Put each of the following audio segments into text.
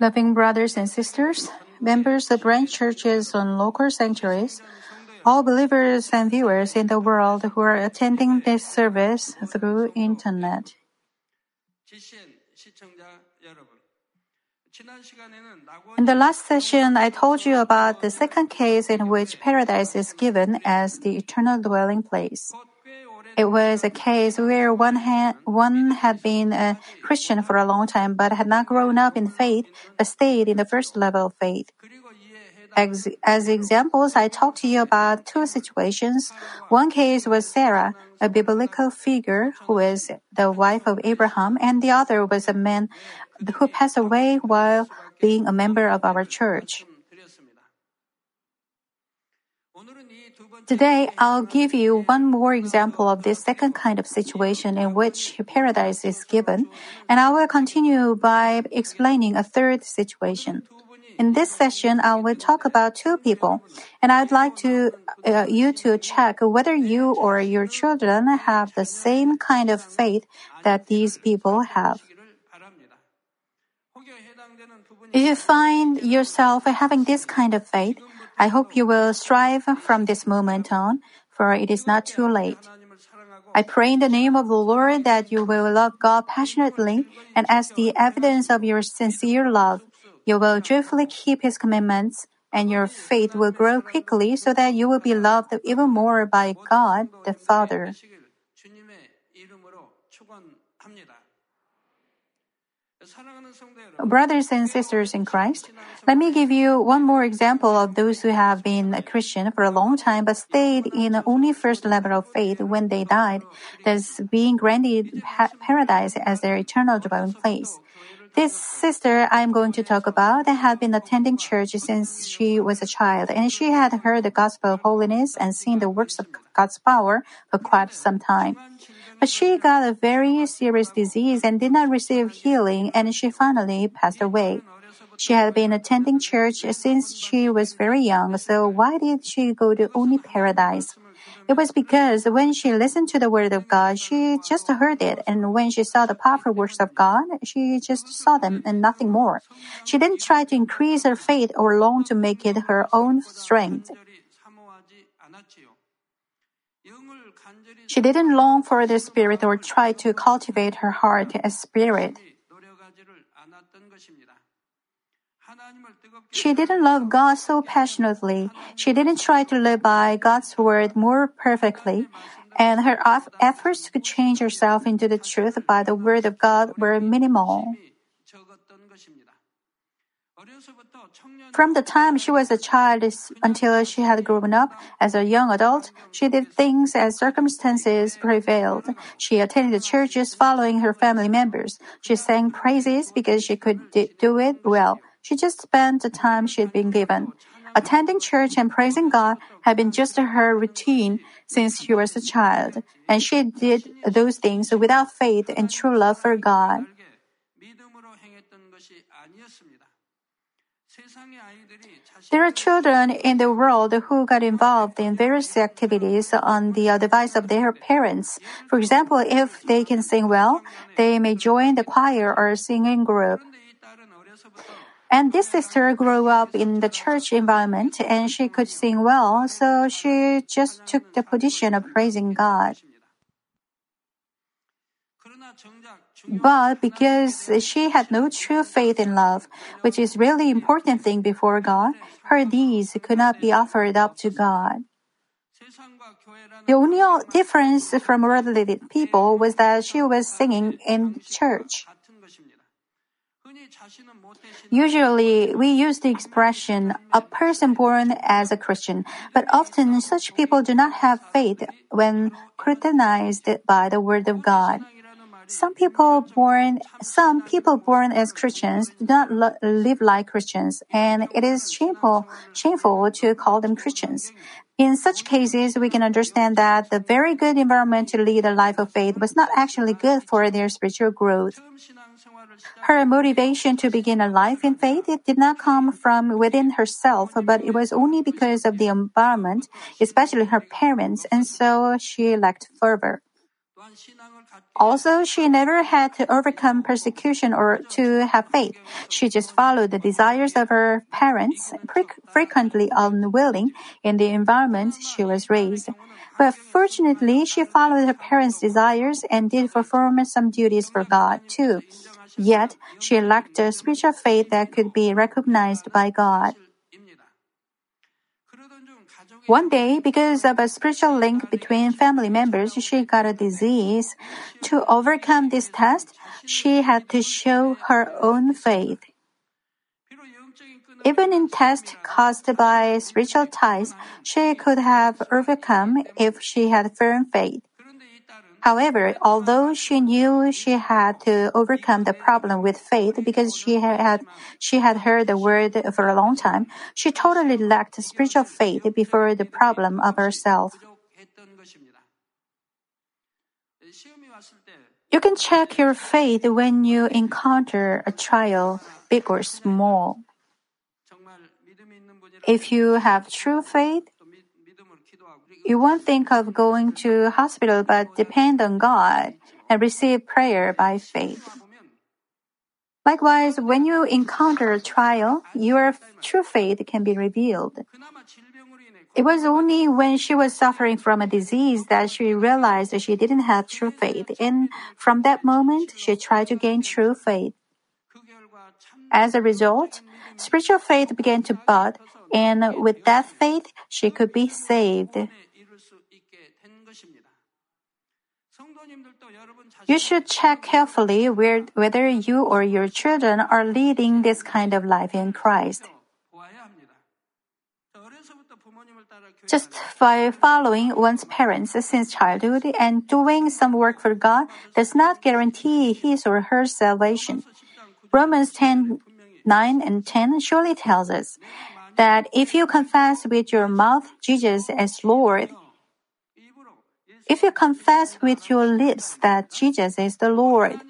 Loving brothers and sisters, members of branch churches and local sanctuaries, all believers and viewers in the world who are attending this service through internet. In the last session, I told you about the second case in which paradise is given as the eternal dwelling place. It was a case where one had, one had been a Christian for a long time but had not grown up in faith but stayed in the first level of faith. As, as examples, I talked to you about two situations. One case was Sarah, a biblical figure who was the wife of Abraham, and the other was a man who passed away while being a member of our church. Today, I'll give you one more example of this second kind of situation in which paradise is given, and I will continue by explaining a third situation. In this session, I will talk about two people, and I'd like to uh, you to check whether you or your children have the same kind of faith that these people have. If you find yourself having this kind of faith, I hope you will strive from this moment on, for it is not too late. I pray in the name of the Lord that you will love God passionately, and as the evidence of your sincere love, you will joyfully keep His commandments, and your faith will grow quickly so that you will be loved even more by God the Father. Brothers and sisters in Christ, let me give you one more example of those who have been a Christian for a long time but stayed in only first level of faith when they died, thus being granted pa- paradise as their eternal dwelling place. This sister I'm going to talk about had been attending church since she was a child, and she had heard the gospel of holiness and seen the works of God's power for quite some time. But she got a very serious disease and did not receive healing, and she finally passed away. She had been attending church since she was very young, so why did she go to only paradise? It was because when she listened to the word of God, she just heard it, and when she saw the powerful works of God, she just saw them and nothing more. She didn't try to increase her faith or long to make it her own strength. She didn't long for the Spirit or try to cultivate her heart as Spirit. She didn't love God so passionately. She didn't try to live by God's word more perfectly. And her efforts to change herself into the truth by the word of God were minimal. From the time she was a child until she had grown up as a young adult, she did things as circumstances prevailed. She attended churches following her family members. She sang praises because she could do it well. She just spent the time she had been given. Attending church and praising God had been just her routine since she was a child, and she did those things without faith and true love for God. There are children in the world who got involved in various activities on the advice of their parents. For example, if they can sing well, they may join the choir or singing group. And this sister grew up in the church environment and she could sing well, so she just took the position of praising God. But because she had no true faith in love, which is really important thing before God, her deeds could not be offered up to God. The only difference from worldly people was that she was singing in church. Usually, we use the expression a person born as a Christian, but often such people do not have faith when scrutinized by the Word of God. Some people born, some people born as Christians do not lo- live like Christians, and it is shameful, shameful to call them Christians. In such cases, we can understand that the very good environment to lead a life of faith was not actually good for their spiritual growth. Her motivation to begin a life in faith it did not come from within herself, but it was only because of the environment, especially her parents, and so she lacked fervor. Also, she never had to overcome persecution or to have faith. She just followed the desires of her parents, frequently unwilling in the environment she was raised. But fortunately, she followed her parents' desires and did perform some duties for God too. Yet, she lacked a spiritual faith that could be recognized by God. One day, because of a spiritual link between family members, she got a disease. To overcome this test, she had to show her own faith. Even in tests caused by spiritual ties, she could have overcome if she had firm faith. However, although she knew she had to overcome the problem with faith because she had she had heard the word for a long time, she totally lacked spiritual faith before the problem of herself. You can check your faith when you encounter a trial, big or small. If you have true faith, you won't think of going to hospital but depend on God and receive prayer by faith. Likewise, when you encounter a trial, your true faith can be revealed. It was only when she was suffering from a disease that she realized that she didn't have true faith, and from that moment, she tried to gain true faith. As a result, spiritual faith began to bud, and with that faith, she could be saved. You should check carefully where, whether you or your children are leading this kind of life in Christ. Just by following one's parents since childhood and doing some work for God does not guarantee his or her salvation. Romans 10 9 and 10 surely tells us that if you confess with your mouth Jesus as Lord if you confess with your lips that Jesus is the Lord,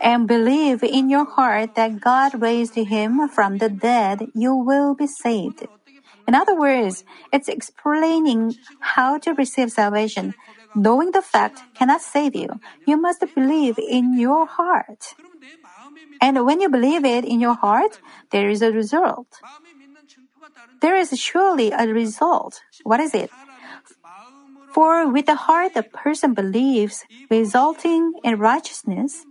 and believe in your heart that God raised him from the dead, you will be saved. In other words, it's explaining how to receive salvation. Knowing the fact cannot save you. You must believe in your heart. And when you believe it in your heart, there is a result. There is surely a result. What is it? For with the heart a person believes, resulting in righteousness,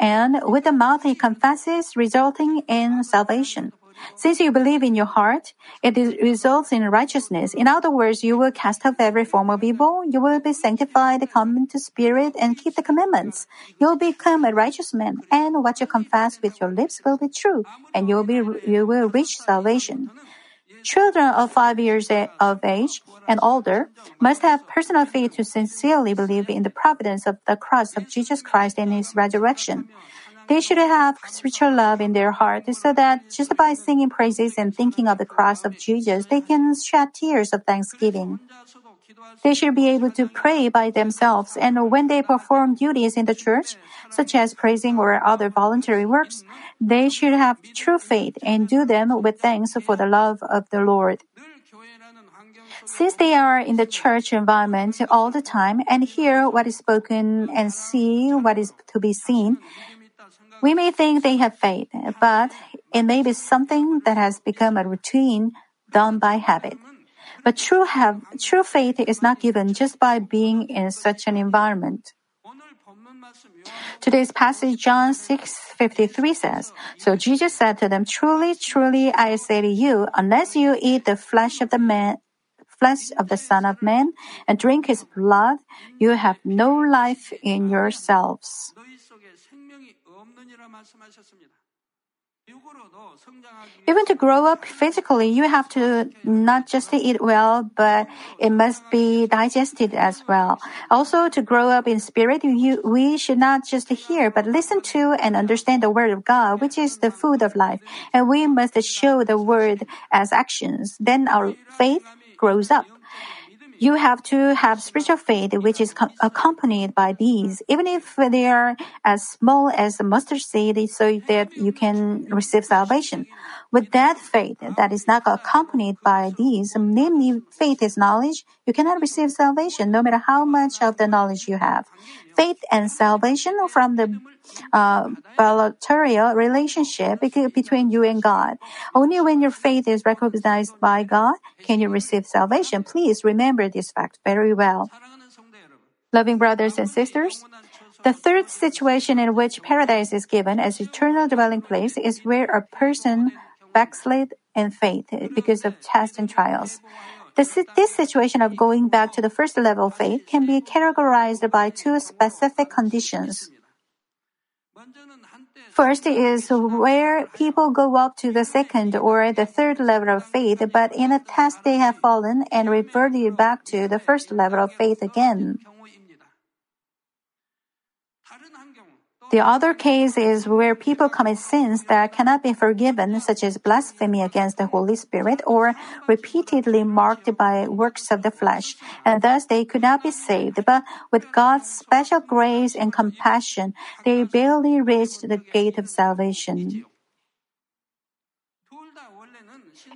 and with the mouth he confesses, resulting in salvation. Since you believe in your heart, it results in righteousness. In other words, you will cast off every form of evil, you will be sanctified, come into spirit, and keep the commandments. You will become a righteous man, and what you confess with your lips will be true, and you will be you will reach salvation. Children of five years of age and older must have personal faith to sincerely believe in the providence of the cross of Jesus Christ and his resurrection. They should have spiritual love in their heart so that just by singing praises and thinking of the cross of Jesus, they can shed tears of thanksgiving. They should be able to pray by themselves, and when they perform duties in the church, such as praising or other voluntary works, they should have true faith and do them with thanks for the love of the Lord. Since they are in the church environment all the time and hear what is spoken and see what is to be seen, we may think they have faith, but it may be something that has become a routine done by habit. But true have, true faith is not given just by being in such an environment. Today's passage, John 6:53 says, So Jesus said to them, Truly, truly, I say to you, unless you eat the flesh of the man, flesh of the Son of Man and drink his blood, you have no life in yourselves. Even to grow up physically, you have to not just eat well, but it must be digested as well. Also, to grow up in spirit, you, we should not just hear, but listen to and understand the word of God, which is the food of life. And we must show the word as actions. Then our faith grows up. You have to have spiritual faith, which is co- accompanied by these, even if they are as small as a mustard seed, so that you can receive salvation. With that faith that is not accompanied by these, namely faith is knowledge, you cannot receive salvation no matter how much of the knowledge you have. faith and salvation from the uh, bilateral relationship between you and God. Only when your faith is recognized by God can you receive salvation. Please remember this fact very well. Loving brothers and sisters, the third situation in which paradise is given as eternal dwelling place is where a person backslid in faith because of tests and trials. This, this situation of going back to the first level of faith can be categorized by two specific conditions. First is where people go up to the second or the third level of faith, but in a test they have fallen and reverted back to the first level of faith again. The other case is where people commit sins that cannot be forgiven, such as blasphemy against the Holy Spirit or repeatedly marked by works of the flesh, and thus they could not be saved. But with God's special grace and compassion, they barely reached the gate of salvation.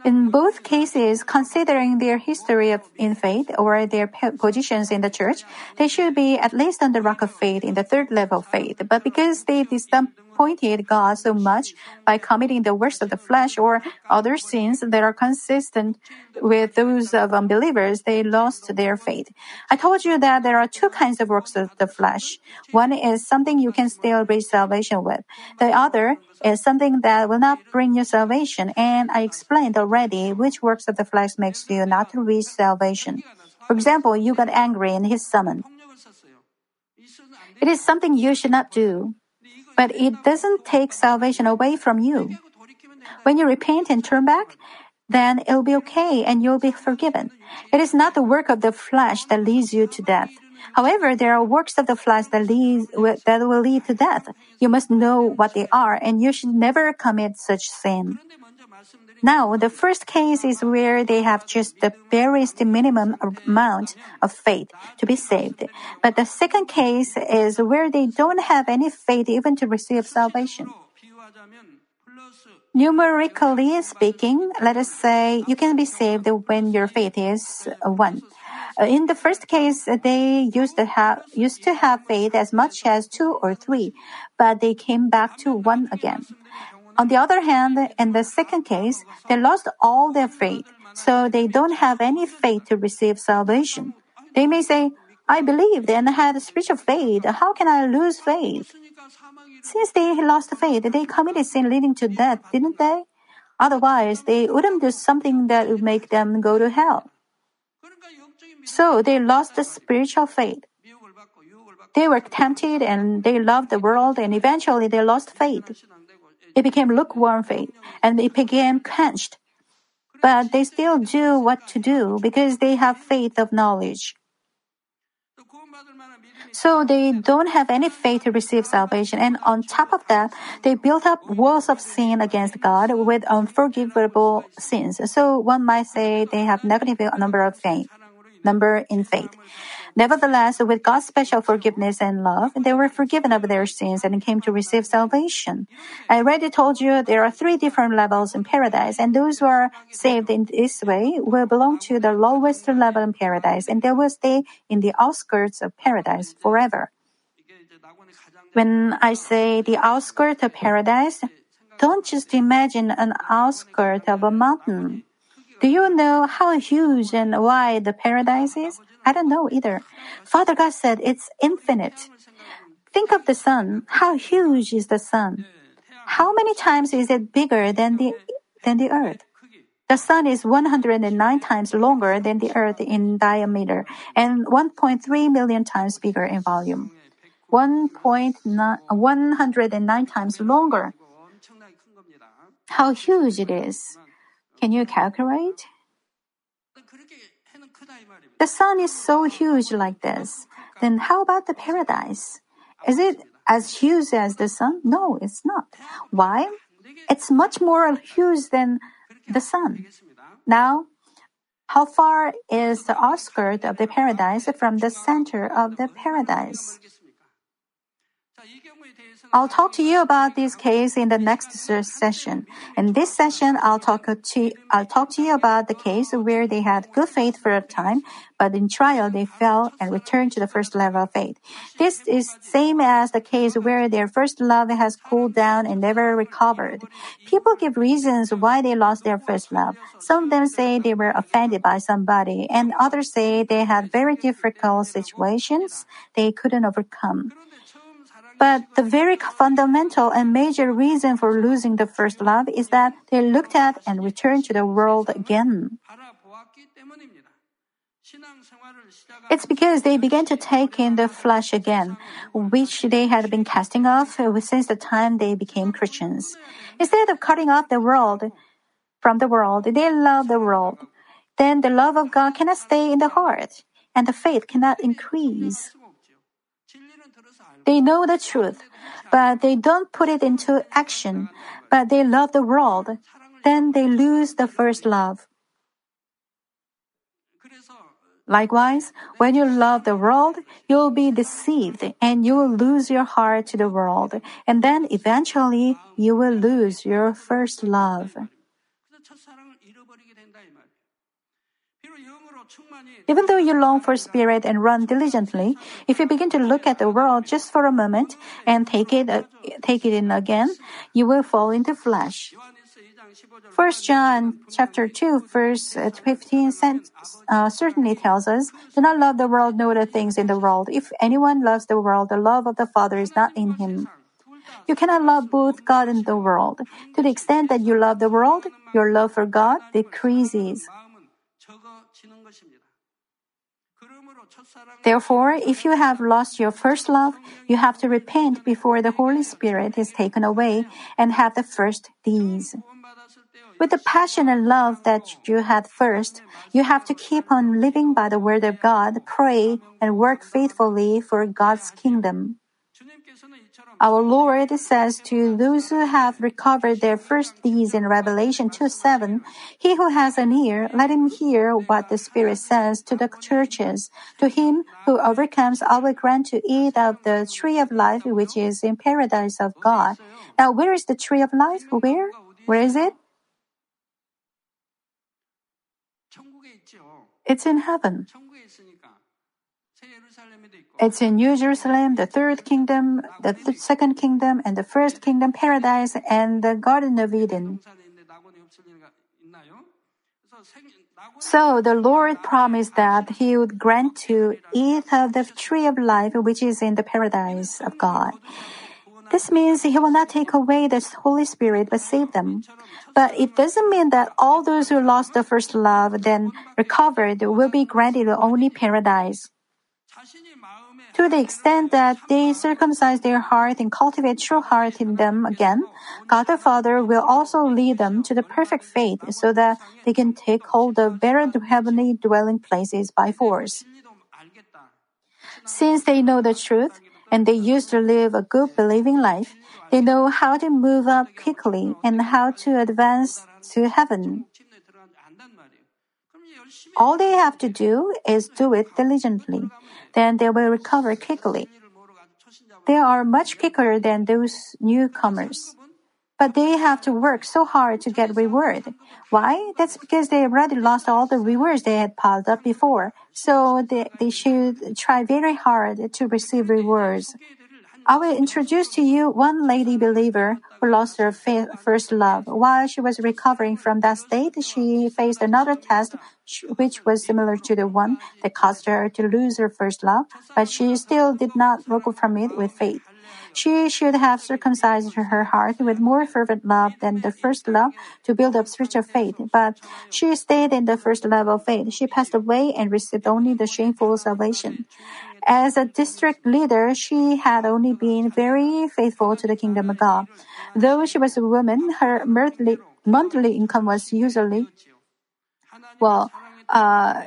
In both cases, considering their history of, in faith or their positions in the church, they should be at least on the rock of faith in the third level of faith. But because they disappointed God so much by committing the works of the flesh or other sins that are consistent with those of unbelievers, they lost their faith. I told you that there are two kinds of works of the flesh. One is something you can still reach salvation with. The other is something that will not bring you salvation. And I explained already which works of the flesh makes you not to reach salvation. For example, you got angry in his summon. It is something you should not do, but it doesn't take salvation away from you. When you repent and turn back, then it'll be okay and you'll be forgiven. It is not the work of the flesh that leads you to death. However, there are works of the flesh that lead that will lead to death. You must know what they are, and you should never commit such sin. Now, the first case is where they have just the barest minimum amount of faith to be saved. But the second case is where they don't have any faith even to receive salvation. Numerically speaking, let us say you can be saved when your faith is one. Uh, in the first case, they used to have used to have faith as much as two or three, but they came back to one again. On the other hand, in the second case, they lost all their faith, so they don't have any faith to receive salvation. They may say, I believed and had a spiritual faith. How can I lose faith? Since they lost faith, they committed sin leading to death, didn't they? Otherwise, they wouldn't do something that would make them go to hell. So they lost the spiritual faith. They were tempted and they loved the world and eventually they lost faith. It became lukewarm faith and they became quenched. But they still do what to do because they have faith of knowledge. So they don't have any faith to receive salvation. And on top of that, they built up walls of sin against God with unforgivable sins. So one might say they have negative number of faith number in faith. Nevertheless, with God's special forgiveness and love, they were forgiven of their sins and came to receive salvation. I already told you there are three different levels in paradise, and those who are saved in this way will belong to the lowest level in paradise, and they will stay in the outskirts of paradise forever. When I say the outskirts of paradise, don't just imagine an outskirt of a mountain. Do you know how huge and wide the paradise is? I don't know either. Father God said it's infinite. Think of the sun. How huge is the sun? How many times is it bigger than the, than the earth? The sun is 109 times longer than the earth in diameter and 1.3 million times bigger in volume. 109 times longer. How huge it is. Can you calculate? The sun is so huge like this. Then how about the paradise? Is it as huge as the sun? No, it's not. Why? It's much more huge than the sun. Now, how far is the outskirt of the paradise from the center of the paradise? I'll talk to you about this case in the next session. In this session, I'll talk to I'll talk to you about the case where they had good faith for a time, but in trial they fell and returned to the first level of faith. This is same as the case where their first love has cooled down and never recovered. People give reasons why they lost their first love. Some of them say they were offended by somebody, and others say they had very difficult situations they couldn't overcome. But the very fundamental and major reason for losing the first love is that they looked at and returned to the world again. It's because they began to take in the flesh again, which they had been casting off since the time they became Christians. Instead of cutting off the world from the world, they love the world. Then the love of God cannot stay in the heart, and the faith cannot increase. They know the truth, but they don't put it into action, but they love the world. Then they lose the first love. Likewise, when you love the world, you'll be deceived and you will lose your heart to the world. And then eventually you will lose your first love. Even though you long for spirit and run diligently, if you begin to look at the world just for a moment and take it uh, take it in again, you will fall into flesh. First John chapter 2 verse uh, 15 uh, certainly tells us, do not love the world nor the things in the world. If anyone loves the world, the love of the Father is not in him. You cannot love both God and the world. To the extent that you love the world, your love for God decreases. Therefore, if you have lost your first love, you have to repent before the Holy Spirit is taken away and have the first deeds. With the passion and love that you had first, you have to keep on living by the Word of God, pray, and work faithfully for God's kingdom. Our Lord says to those who have recovered their first deeds in Revelation 2 7, He who has an ear, let him hear what the Spirit says to the churches. To him who overcomes, I will grant to eat of the tree of life which is in paradise of God. Now, where is the tree of life? Where? Where is it? It's in heaven. It's in New Jerusalem, the third kingdom, the th- second kingdom, and the first kingdom, paradise, and the Garden of Eden. So the Lord promised that He would grant to eat of the tree of life which is in the paradise of God. This means He will not take away the Holy Spirit but save them. But it doesn't mean that all those who lost the first love then recovered will be granted only paradise. To the extent that they circumcise their heart and cultivate true heart in them again, God the Father will also lead them to the perfect faith so that they can take hold of better heavenly dwelling places by force. Since they know the truth and they used to live a good believing life, they know how to move up quickly and how to advance to heaven. All they have to do is do it diligently. Then they will recover quickly. They are much quicker than those newcomers. But they have to work so hard to get reward. Why? That's because they already lost all the rewards they had piled up before. So they, they should try very hard to receive rewards. I will introduce to you one lady believer who lost her first love. While she was recovering from that state, she faced another test which was similar to the one that caused her to lose her first love, but she still did not recover from it with faith. She should have circumcised her heart with more fervent love than the first love to build up spiritual faith. But she stayed in the first level of faith. She passed away and received only the shameful salvation. As a district leader, she had only been very faithful to the kingdom of God. Though she was a woman, her monthly, monthly income was usually, well, uh,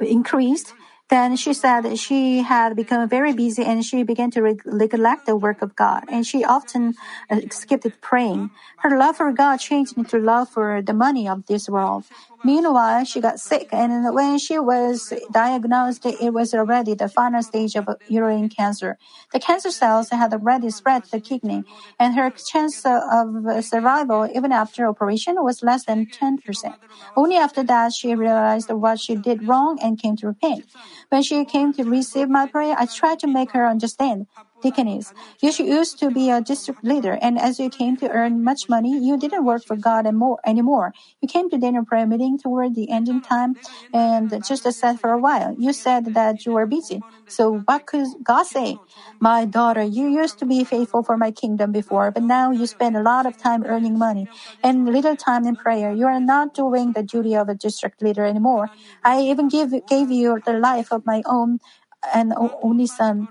increased Then she said she had become very busy and she began to neglect the work of God. And she often uh, skipped praying. Her love for God changed into love for the money of this world. Meanwhile, she got sick, and when she was diagnosed, it was already the final stage of uterine cancer. The cancer cells had already spread to the kidney, and her chance of survival, even after operation, was less than 10%. Only after that, she realized what she did wrong and came to repent. When she came to receive my prayer, I tried to make her understand. Deaconess, you used to be a district leader, and as you came to earn much money, you didn't work for God anymore. You came to Daniel prayer meeting toward the ending time and just sat for a while. You said that you were busy. So what could God say? My daughter, you used to be faithful for my kingdom before, but now you spend a lot of time earning money and little time in prayer. You are not doing the duty of a district leader anymore. I even give, gave you the life of my own and only son.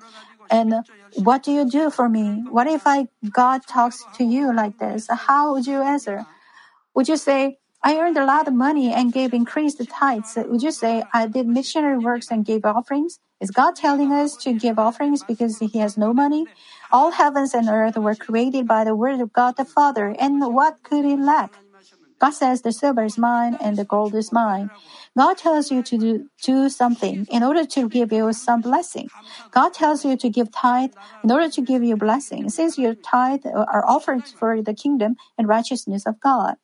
And what do you do for me? What if I God talks to you like this? How would you answer? Would you say, I earned a lot of money and gave increased tithes? Would you say, I did missionary works and gave offerings? Is God telling us to give offerings because He has no money? All heavens and earth were created by the word of God the Father, and what could He lack? God says the silver is mine and the gold is mine. God tells you to do, do something in order to give you some blessing. God tells you to give tithe in order to give you blessing, since your tithe are offered for the kingdom and righteousness of God.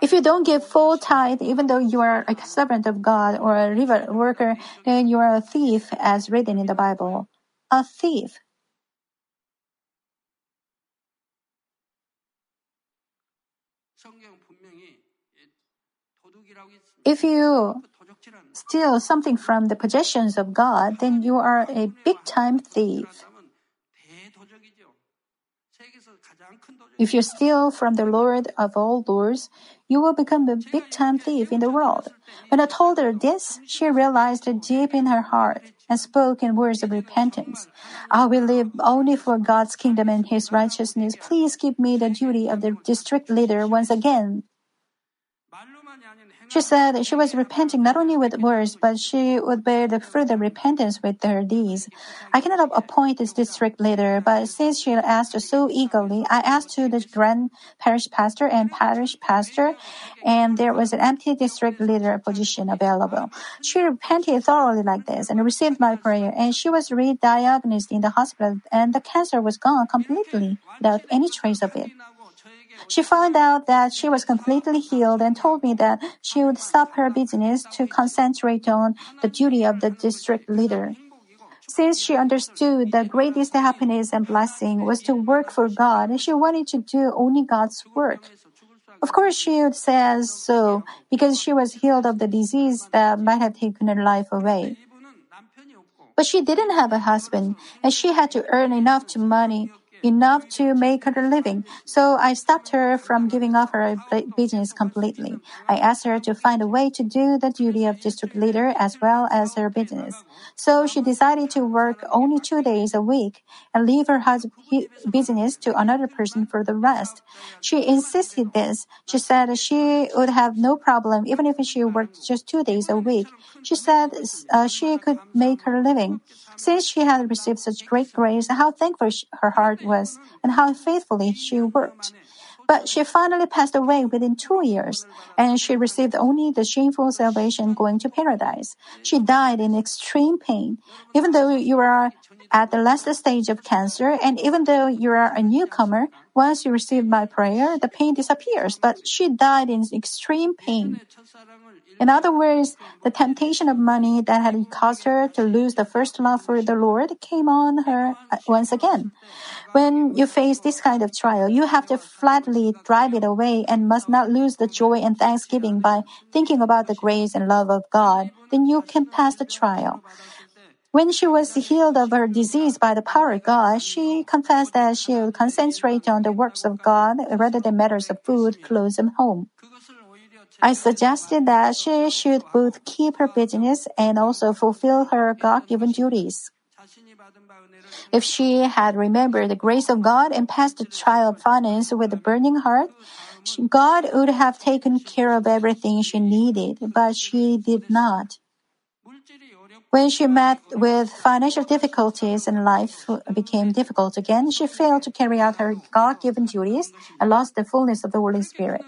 If you don't give full tithe, even though you are a servant of God or a river worker, then you are a thief, as written in the Bible. A thief. If you steal something from the possessions of God, then you are a big time thief. If you steal from the Lord of all lords, you will become a big time thief in the world. When I told her this, she realized it deep in her heart and spoke in words of repentance. I will live only for God's kingdom and His righteousness. Please give me the duty of the district leader once again. She said she was repenting not only with words, but she would bear the fruit of repentance with her deeds. I cannot appoint this district leader, but since she asked so eagerly, I asked to the grand parish pastor and parish pastor, and there was an empty district leader position available. She repented thoroughly like this and received my prayer, and she was re-diagnosed in the hospital, and the cancer was gone completely without any trace of it. She found out that she was completely healed and told me that she would stop her business to concentrate on the duty of the district leader. Since she understood the greatest happiness and blessing was to work for God, she wanted to do only God's work. Of course, she says so because she was healed of the disease that might have taken her life away. But she didn't have a husband, and she had to earn enough money enough to make her a living. So I stopped her from giving up her business completely. I asked her to find a way to do the duty of district leader as well as her business. So she decided to work only two days a week and leave her husband's business to another person for the rest. She insisted this. She said she would have no problem even if she worked just two days a week. She said uh, she could make her living. Since she had received such great grace, how thankful her heart was, and how faithfully she worked. But she finally passed away within two years, and she received only the shameful salvation going to paradise. She died in extreme pain. Even though you are at the last stage of cancer, and even though you are a newcomer, once you receive my prayer, the pain disappears. But she died in extreme pain. In other words, the temptation of money that had caused her to lose the first love for the Lord came on her uh, once again. When you face this kind of trial, you have to flatly drive it away and must not lose the joy and thanksgiving by thinking about the grace and love of God. Then you can pass the trial. When she was healed of her disease by the power of God, she confessed that she would concentrate on the works of God rather than matters of food, clothes, and home. I suggested that she should both keep her business and also fulfill her God given duties. If she had remembered the grace of God and passed the trial of finance with a burning heart, God would have taken care of everything she needed, but she did not. When she met with financial difficulties and life became difficult again, she failed to carry out her God given duties and lost the fullness of the Holy Spirit.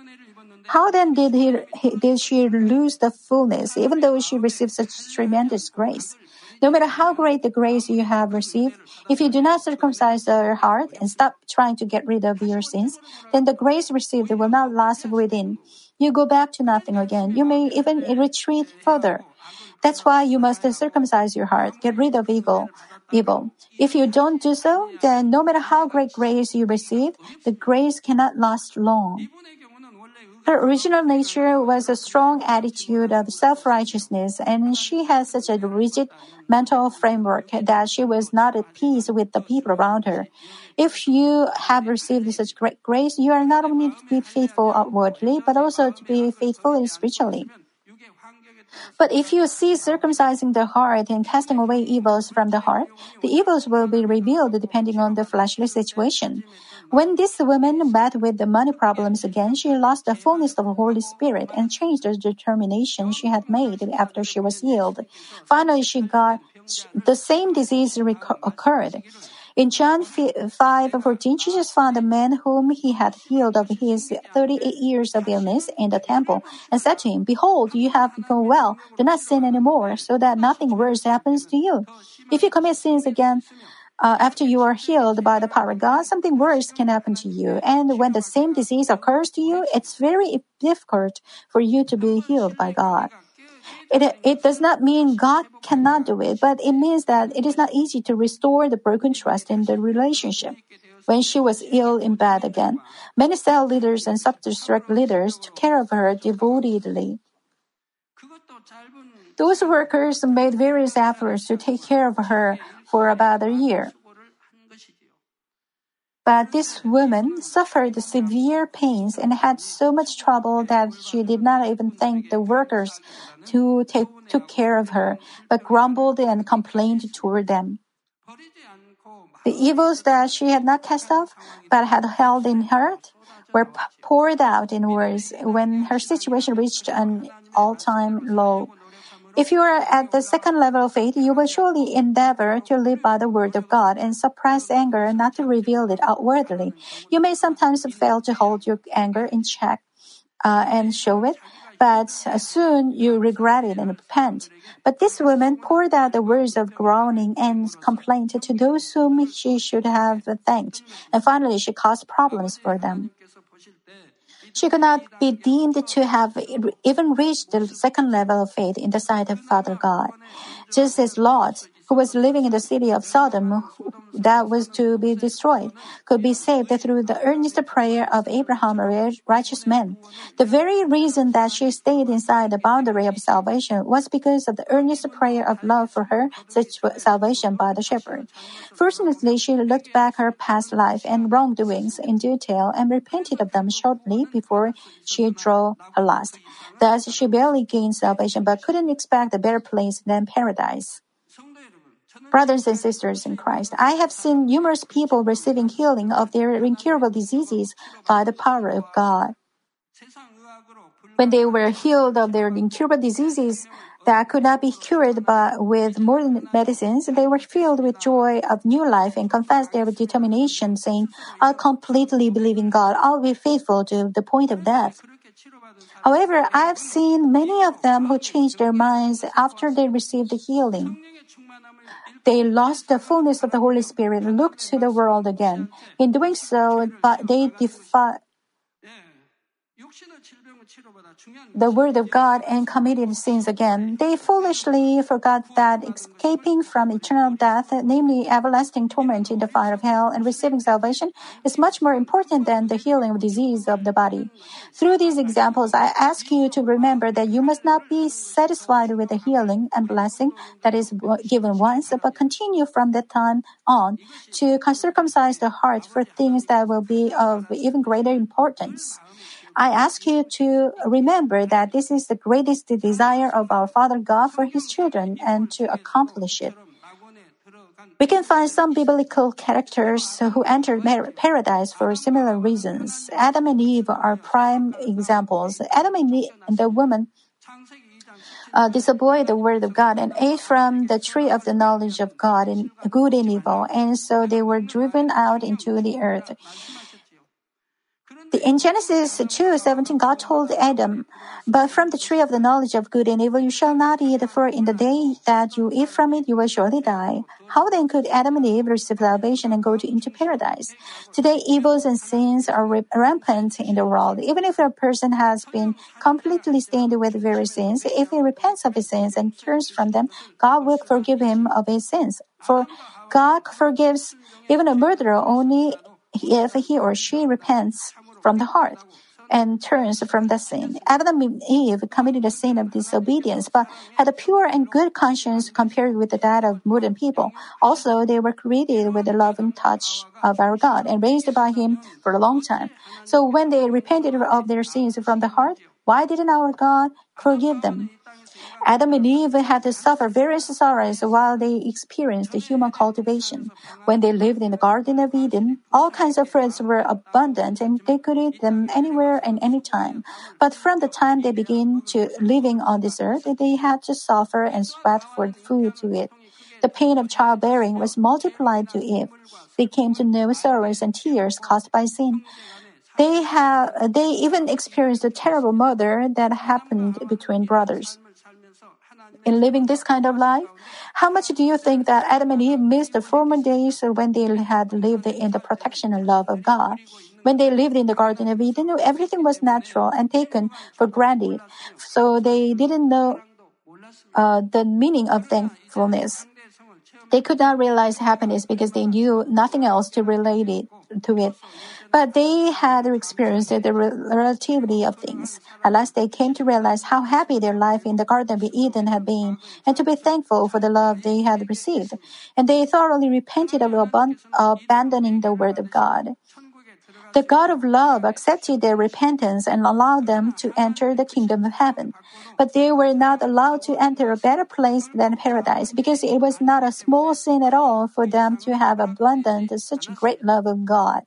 How then did, he, did she lose the fullness, even though she received such tremendous grace? No matter how great the grace you have received, if you do not circumcise your heart and stop trying to get rid of your sins, then the grace received will not last within. You go back to nothing again. You may even retreat further. That's why you must circumcise your heart, get rid of evil. Evil. If you don't do so, then no matter how great grace you receive, the grace cannot last long. Her original nature was a strong attitude of self-righteousness, and she had such a rigid mental framework that she was not at peace with the people around her. If you have received such great grace, you are not only to be faithful outwardly, but also to be faithful spiritually. But if you see circumcising the heart and casting away evils from the heart, the evils will be revealed depending on the fleshly situation. When this woman met with the money problems again, she lost the fullness of the Holy Spirit and changed the determination she had made after she was healed. Finally, she got the same disease occurred. In John 5 14, Jesus found a man whom he had healed of his 38 years of illness in the temple and said to him, Behold, you have become well. Do not sin anymore, so that nothing worse happens to you. If you commit sins again, uh, after you are healed by the power of God, something worse can happen to you. And when the same disease occurs to you, it's very difficult for you to be healed by God. It, it does not mean God cannot do it, but it means that it is not easy to restore the broken trust in the relationship. When she was ill in bed again, many cell leaders and sub-district leaders took care of her devotedly. Those workers made various efforts to take care of her for about a year. But this woman suffered severe pains and had so much trouble that she did not even thank the workers who take, took care of her, but grumbled and complained toward them. The evils that she had not cast off, but had held in her, were poured out in words when her situation reached an all-time low. If you are at the second level of faith, you will surely endeavor to live by the word of God and suppress anger, not to reveal it outwardly. You may sometimes fail to hold your anger in check uh, and show it, but soon you regret it and repent. But this woman poured out the words of groaning and complaint to those whom she should have thanked, and finally she caused problems for them. She could not be deemed to have even reached the second level of faith in the sight of Father God. Just as Lot, who was living in the city of Sodom that was to be destroyed, could be saved through the earnest prayer of Abraham, a righteous man. The very reason that she stayed inside the boundary of salvation was because of the earnest prayer of love for her salvation by the shepherd. Fortunately, she looked back her past life and wrongdoings in detail and repented of them shortly before she drew her last. Thus, she barely gained salvation but couldn't expect a better place than paradise. Brothers and sisters in Christ, I have seen numerous people receiving healing of their incurable diseases by the power of God. When they were healed of their incurable diseases that could not be cured but with modern medicines, they were filled with joy of new life and confessed their determination, saying, I completely believe in God. I'll be faithful to the point of death. However, I have seen many of them who changed their minds after they received the healing. They lost the fullness of the Holy Spirit and looked to the world again. In doing so, but they defied the word of God and committed sins again. They foolishly forgot that escaping from eternal death, namely everlasting torment in the fire of hell and receiving salvation, is much more important than the healing of disease of the body. Through these examples, I ask you to remember that you must not be satisfied with the healing and blessing that is given once, but continue from that time on to circumcise the heart for things that will be of even greater importance. I ask you to remember that this is the greatest desire of our Father God for His children and to accomplish it. We can find some biblical characters who entered paradise for similar reasons. Adam and Eve are prime examples. Adam and the woman uh, disobeyed the word of God and ate from the tree of the knowledge of God and good and evil, and so they were driven out into the earth. In Genesis 2 17, God told Adam, But from the tree of the knowledge of good and evil you shall not eat, for in the day that you eat from it you will surely die. How then could Adam and Eve receive salvation and go to, into paradise? Today, evils and sins are rampant in the world. Even if a person has been completely stained with various sins, if he repents of his sins and turns from them, God will forgive him of his sins. For God forgives even a murderer only if he or she repents from the heart and turns from the sin. Adam and Eve committed a sin of disobedience, but had a pure and good conscience compared with that of modern people. Also, they were created with the loving touch of our God and raised by Him for a long time. So when they repented of their sins from the heart, why didn't our God forgive them? Adam and Eve had to suffer various sorrows while they experienced human cultivation. When they lived in the Garden of Eden, all kinds of fruits were abundant and they could eat them anywhere and any time. But from the time they began to living on this earth, they had to suffer and sweat for food to eat. The pain of childbearing was multiplied to Eve. They came to know sorrows and tears caused by sin. They have, they even experienced a terrible murder that happened between brothers in living this kind of life? How much do you think that Adam and Eve missed the former days when they had lived in the protection and love of God? When they lived in the Garden of Eden, everything was natural and taken for granted. So they didn't know uh, the meaning of thankfulness. They could not realize happiness because they knew nothing else to relate it to it. But they had experienced the relativity of things. At last they came to realize how happy their life in the Garden of Eden had been and to be thankful for the love they had received. And they thoroughly repented of abandoning the word of God. The God of love accepted their repentance and allowed them to enter the kingdom of heaven. But they were not allowed to enter a better place than paradise because it was not a small sin at all for them to have abandoned such great love of God.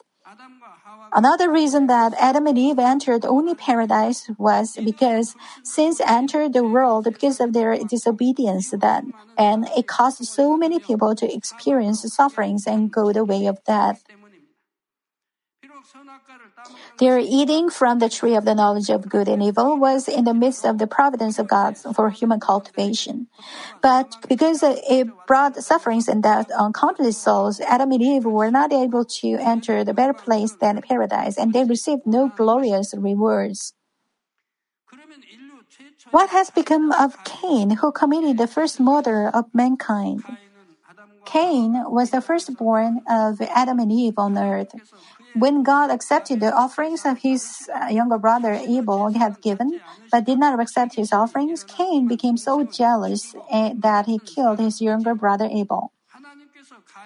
Another reason that Adam and Eve entered only paradise was because sins entered the world because of their disobedience then, and it caused so many people to experience sufferings and go the way of death. Their eating from the tree of the knowledge of good and evil was in the midst of the providence of God for human cultivation. But because it brought sufferings and death on countless souls, Adam and Eve were not able to enter the better place than paradise, and they received no glorious rewards. What has become of Cain, who committed the first murder of mankind? Cain was the firstborn of Adam and Eve on earth. When God accepted the offerings of his uh, younger brother Abel had given, but did not accept his offerings, Cain became so jealous eh, that he killed his younger brother Abel.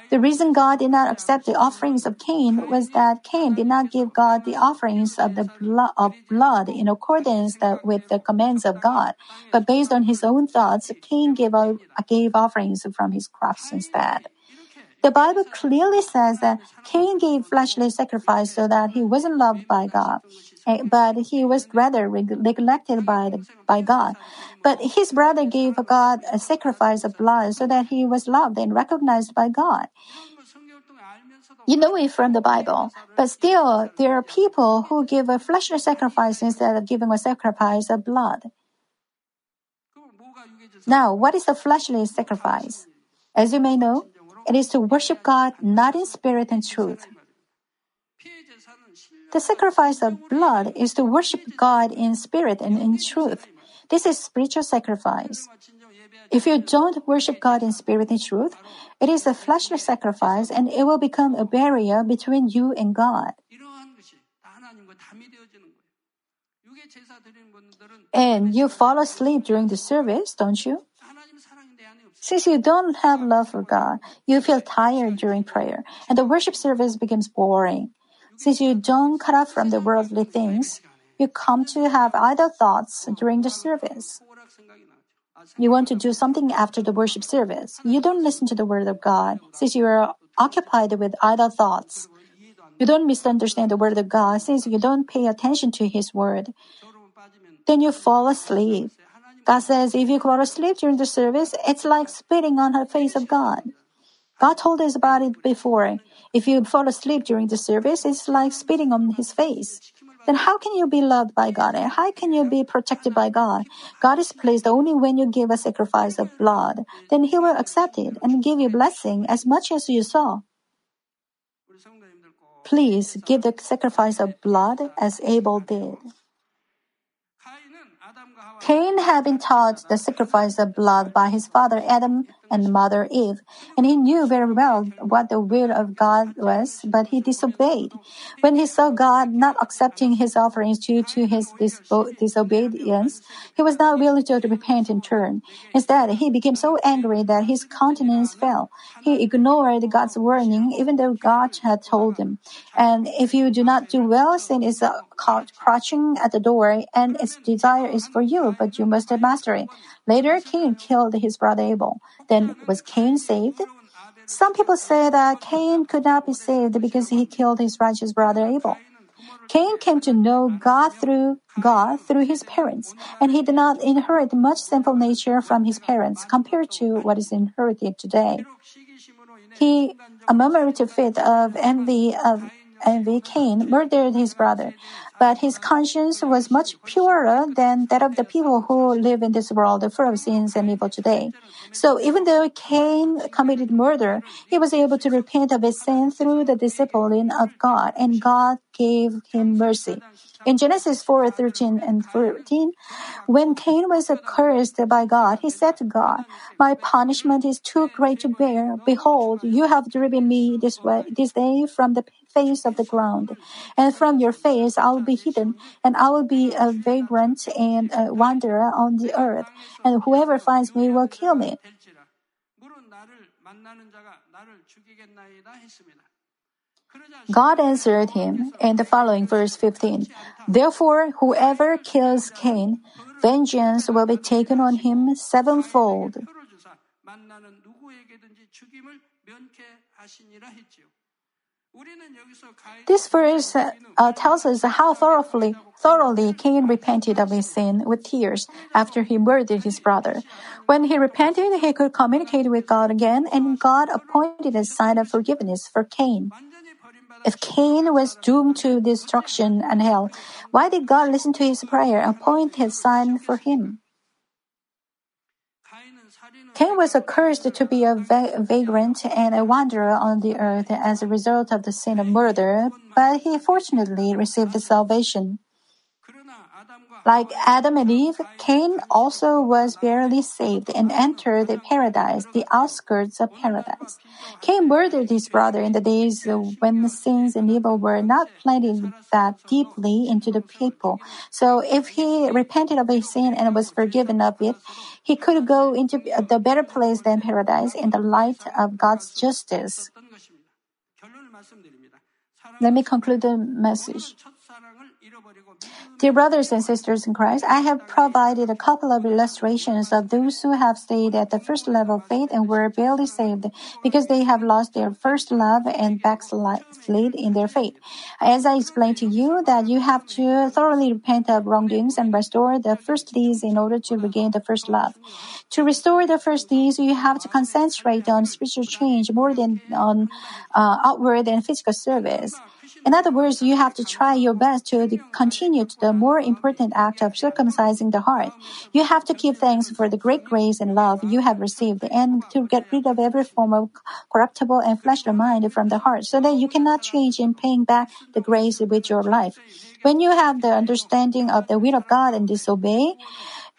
The reason God did not accept the offerings of Cain was that Cain did not give God the offerings of the blood, of blood in accordance with the commands of God, but based on his own thoughts, Cain gave, gave offerings from his crops instead. The Bible clearly says that Cain gave fleshly sacrifice so that he wasn't loved by God, eh, but he was rather neglected by, the, by God. But his brother gave God a sacrifice of blood so that he was loved and recognized by God. You know it from the Bible, but still there are people who give a fleshly sacrifice instead of giving a sacrifice of blood. Now, what is a fleshly sacrifice? As you may know, it is to worship God not in spirit and truth. The sacrifice of blood is to worship God in spirit and in truth. This is spiritual sacrifice. If you don't worship God in spirit and truth, it is a fleshly sacrifice and it will become a barrier between you and God. And you fall asleep during the service, don't you? Since you don't have love for God, you feel tired during prayer, and the worship service becomes boring. Since you don't cut off from the worldly things, you come to have idle thoughts during the service. You want to do something after the worship service. You don't listen to the word of God since you are occupied with idle thoughts. You don't misunderstand the word of God since you don't pay attention to His word. Then you fall asleep. God says if you fall asleep during the service, it's like spitting on the face of God. God told us about it before. If you fall asleep during the service, it's like spitting on His face. Then how can you be loved by God and how can you be protected by God? God is pleased only when you give a sacrifice of blood. Then He will accept it and give you blessing as much as you saw. Please give the sacrifice of blood as Abel did. Cain had been taught the sacrifice of blood by his father Adam and mother Eve, and he knew very well what the will of God was, but he disobeyed. When he saw God not accepting his offerings due to his disobedience, he was not willing to repent and turn. Instead, he became so angry that his countenance fell. He ignored God's warning, even though God had told him. And if you do not do well, sin is uh, crouching at the door, and its desire is for you, but you must master it. Later, Cain killed his brother Abel. Then was Cain saved? Some people say that Cain could not be saved because he killed his righteous brother Abel. Cain came to know God through God through his parents, and he did not inherit much sinful nature from his parents compared to what is inherited today. He, a momentary fit of envy of envy, Cain murdered his brother, but his conscience was much purer than that of the people who live in this world full of sins and evil today. So even though Cain committed murder, he was able to repent of his sin through the discipline of God, and God gave him mercy. In Genesis 4 13 and 14, when Cain was accursed by God, he said to God, My punishment is too great to bear. Behold, you have driven me this way this day from the face of the ground, and from your face I will be hidden, and I will be a vagrant and a wanderer on the earth, and whoever finds me will kill me. God answered him in the following verse 15 Therefore, whoever kills Cain, vengeance will be taken on him sevenfold. This verse uh, tells us how thoroughly, thoroughly Cain repented of his sin with tears after he murdered his brother. When he repented, he could communicate with God again, and God appointed a sign of forgiveness for Cain. If Cain was doomed to destruction and hell, why did God listen to his prayer and appoint his sign for him? Cain was accursed to be a vagrant and a wanderer on the earth as a result of the sin of murder, but he fortunately received salvation. Like Adam and Eve, Cain also was barely saved and entered the paradise, the outskirts of paradise. Cain murdered his brother in the days when the sins and evil were not planted that deeply into the people. So if he repented of his sin and was forgiven of it, he could go into the better place than paradise in the light of God's justice. Let me conclude the message. Dear brothers and sisters in Christ, I have provided a couple of illustrations of those who have stayed at the first level of faith and were barely saved because they have lost their first love and backslid in their faith. As I explained to you that you have to thoroughly repent of wrongdoings and restore the first deeds in order to regain the first love. To restore the first deeds, you have to concentrate on spiritual change more than on uh, outward and physical service. In other words, you have to try your best to continue to the more important act of circumcising the heart. You have to give thanks for the great grace and love you have received and to get rid of every form of corruptible and fleshly mind from the heart so that you cannot change in paying back the grace with your life. When you have the understanding of the will of God and disobey,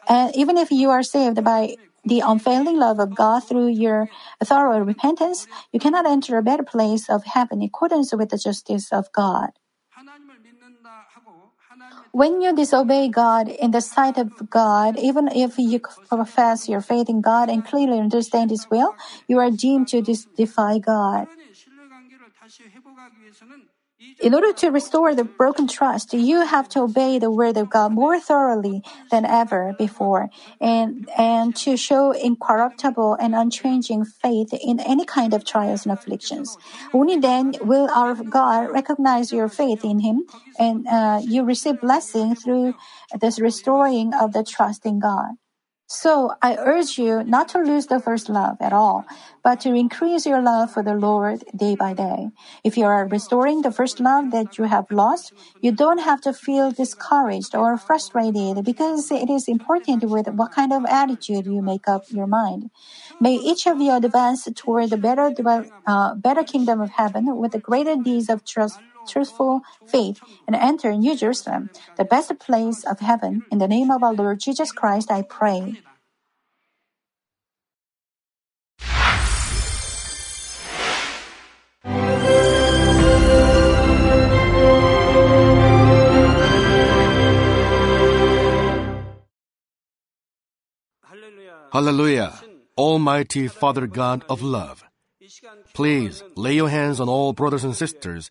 and even if you are saved by the unfailing love of God through your thorough repentance, you cannot enter a better place of heaven in accordance with the justice of God. When you disobey God in the sight of God, even if you profess your faith in God and clearly understand His will, you are deemed to defy God. In order to restore the broken trust, you have to obey the word of God more thoroughly than ever before and, and to show incorruptible and unchanging faith in any kind of trials and afflictions. Only then will our God recognize your faith in Him and uh, you receive blessing through this restoring of the trust in God. So I urge you not to lose the first love at all, but to increase your love for the Lord day by day. If you are restoring the first love that you have lost, you don't have to feel discouraged or frustrated because it is important with what kind of attitude you make up your mind. May each of you advance toward the better, uh, better kingdom of heaven with the greater deeds of trust truthful faith and enter New Jerusalem, the best place of heaven. In the name of our Lord Jesus Christ, I pray. Hallelujah. Almighty Father God of love. Please lay your hands on all brothers and sisters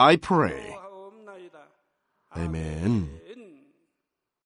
I pray. Amen.